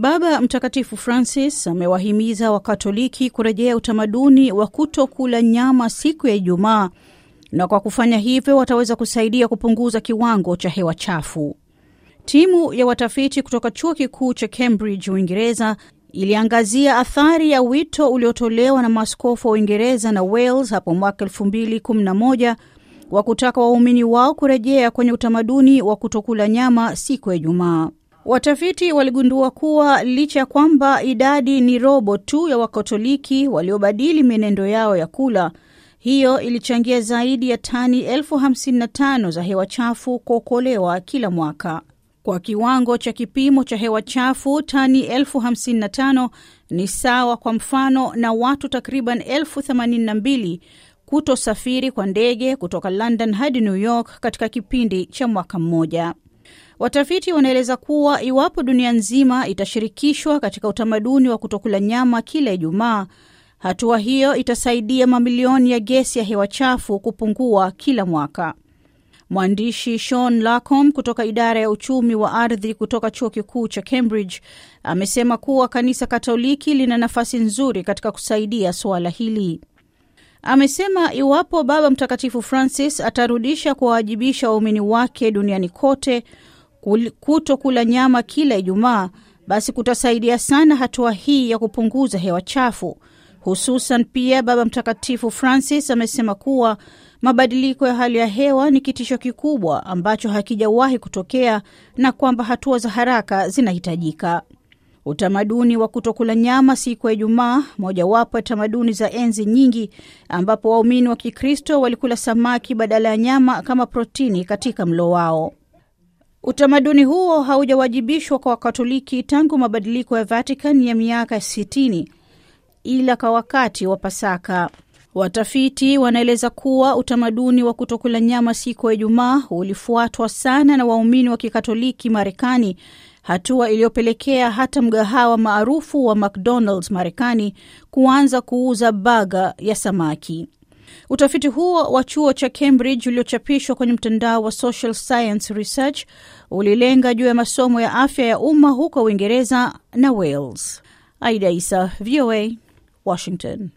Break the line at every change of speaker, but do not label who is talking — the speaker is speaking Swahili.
Baba Mtakatifu Francis amewahimiza Wakatoliki kurejea utamaduni wa kutokula nyama siku ya Ijumaa, na kwa kufanya hivyo wataweza kusaidia kupunguza kiwango cha hewa chafu. Timu ya watafiti kutoka chuo kikuu cha Cambridge, Uingereza, iliangazia athari ya wito uliotolewa na maaskofu wa Uingereza na Wales hapo mwaka 2011 wa kutaka waumini wao kurejea kwenye utamaduni wa kutokula nyama siku ya Ijumaa. Watafiti waligundua kuwa licha ya kwamba idadi ni robo tu ya Wakatoliki waliobadili mienendo yao ya kula, hiyo ilichangia zaidi ya tani elfu hamsini na tano za hewa chafu kuokolewa kila mwaka. Kwa kiwango cha kipimo cha hewa chafu, tani elfu hamsini na tano ni sawa kwa mfano na watu takriban elfu themanini na mbili kutosafiri kwa ndege kutoka London hadi New York katika kipindi cha mwaka mmoja. Watafiti wanaeleza kuwa iwapo dunia nzima itashirikishwa katika utamaduni wa kutokula nyama kila Ijumaa, hatua hiyo itasaidia mamilioni ya gesi ya hewa chafu kupungua kila mwaka. Mwandishi Sean Lacombe kutoka idara ya uchumi wa ardhi kutoka chuo kikuu cha Cambridge amesema kuwa kanisa Katoliki lina nafasi nzuri katika kusaidia suala hili. Amesema iwapo Baba Mtakatifu Francis atarudisha kuwawajibisha waumini wake duniani kote kuto kula nyama kila Ijumaa, basi kutasaidia sana hatua hii ya kupunguza hewa chafu. Hususan pia Baba Mtakatifu Francis amesema kuwa mabadiliko ya hali ya hewa ni kitisho kikubwa ambacho hakijawahi kutokea na kwamba hatua za haraka zinahitajika. Utamaduni wa kutokula nyama siku ya Ijumaa, mojawapo ya tamaduni za enzi nyingi, ambapo waumini wa Kikristo walikula samaki badala ya nyama kama protini katika mlo wao. Utamaduni huo haujawajibishwa kwa Wakatoliki tangu mabadiliko ya Vatican ya miaka 60 ila kwa wakati wa Pasaka. Watafiti wanaeleza kuwa utamaduni wa kutokula nyama siku ya Ijumaa ulifuatwa sana na waumini wa Kikatoliki Marekani, hatua iliyopelekea hata mgahawa maarufu wa McDonald's Marekani kuanza kuuza baga ya samaki. Utafiti huo wa chuo cha Cambridge uliochapishwa kwenye mtandao wa Social Science Research ulilenga juu ya masomo ya afya ya umma huko Uingereza na Wales. Aida Isa, VOA, Washington.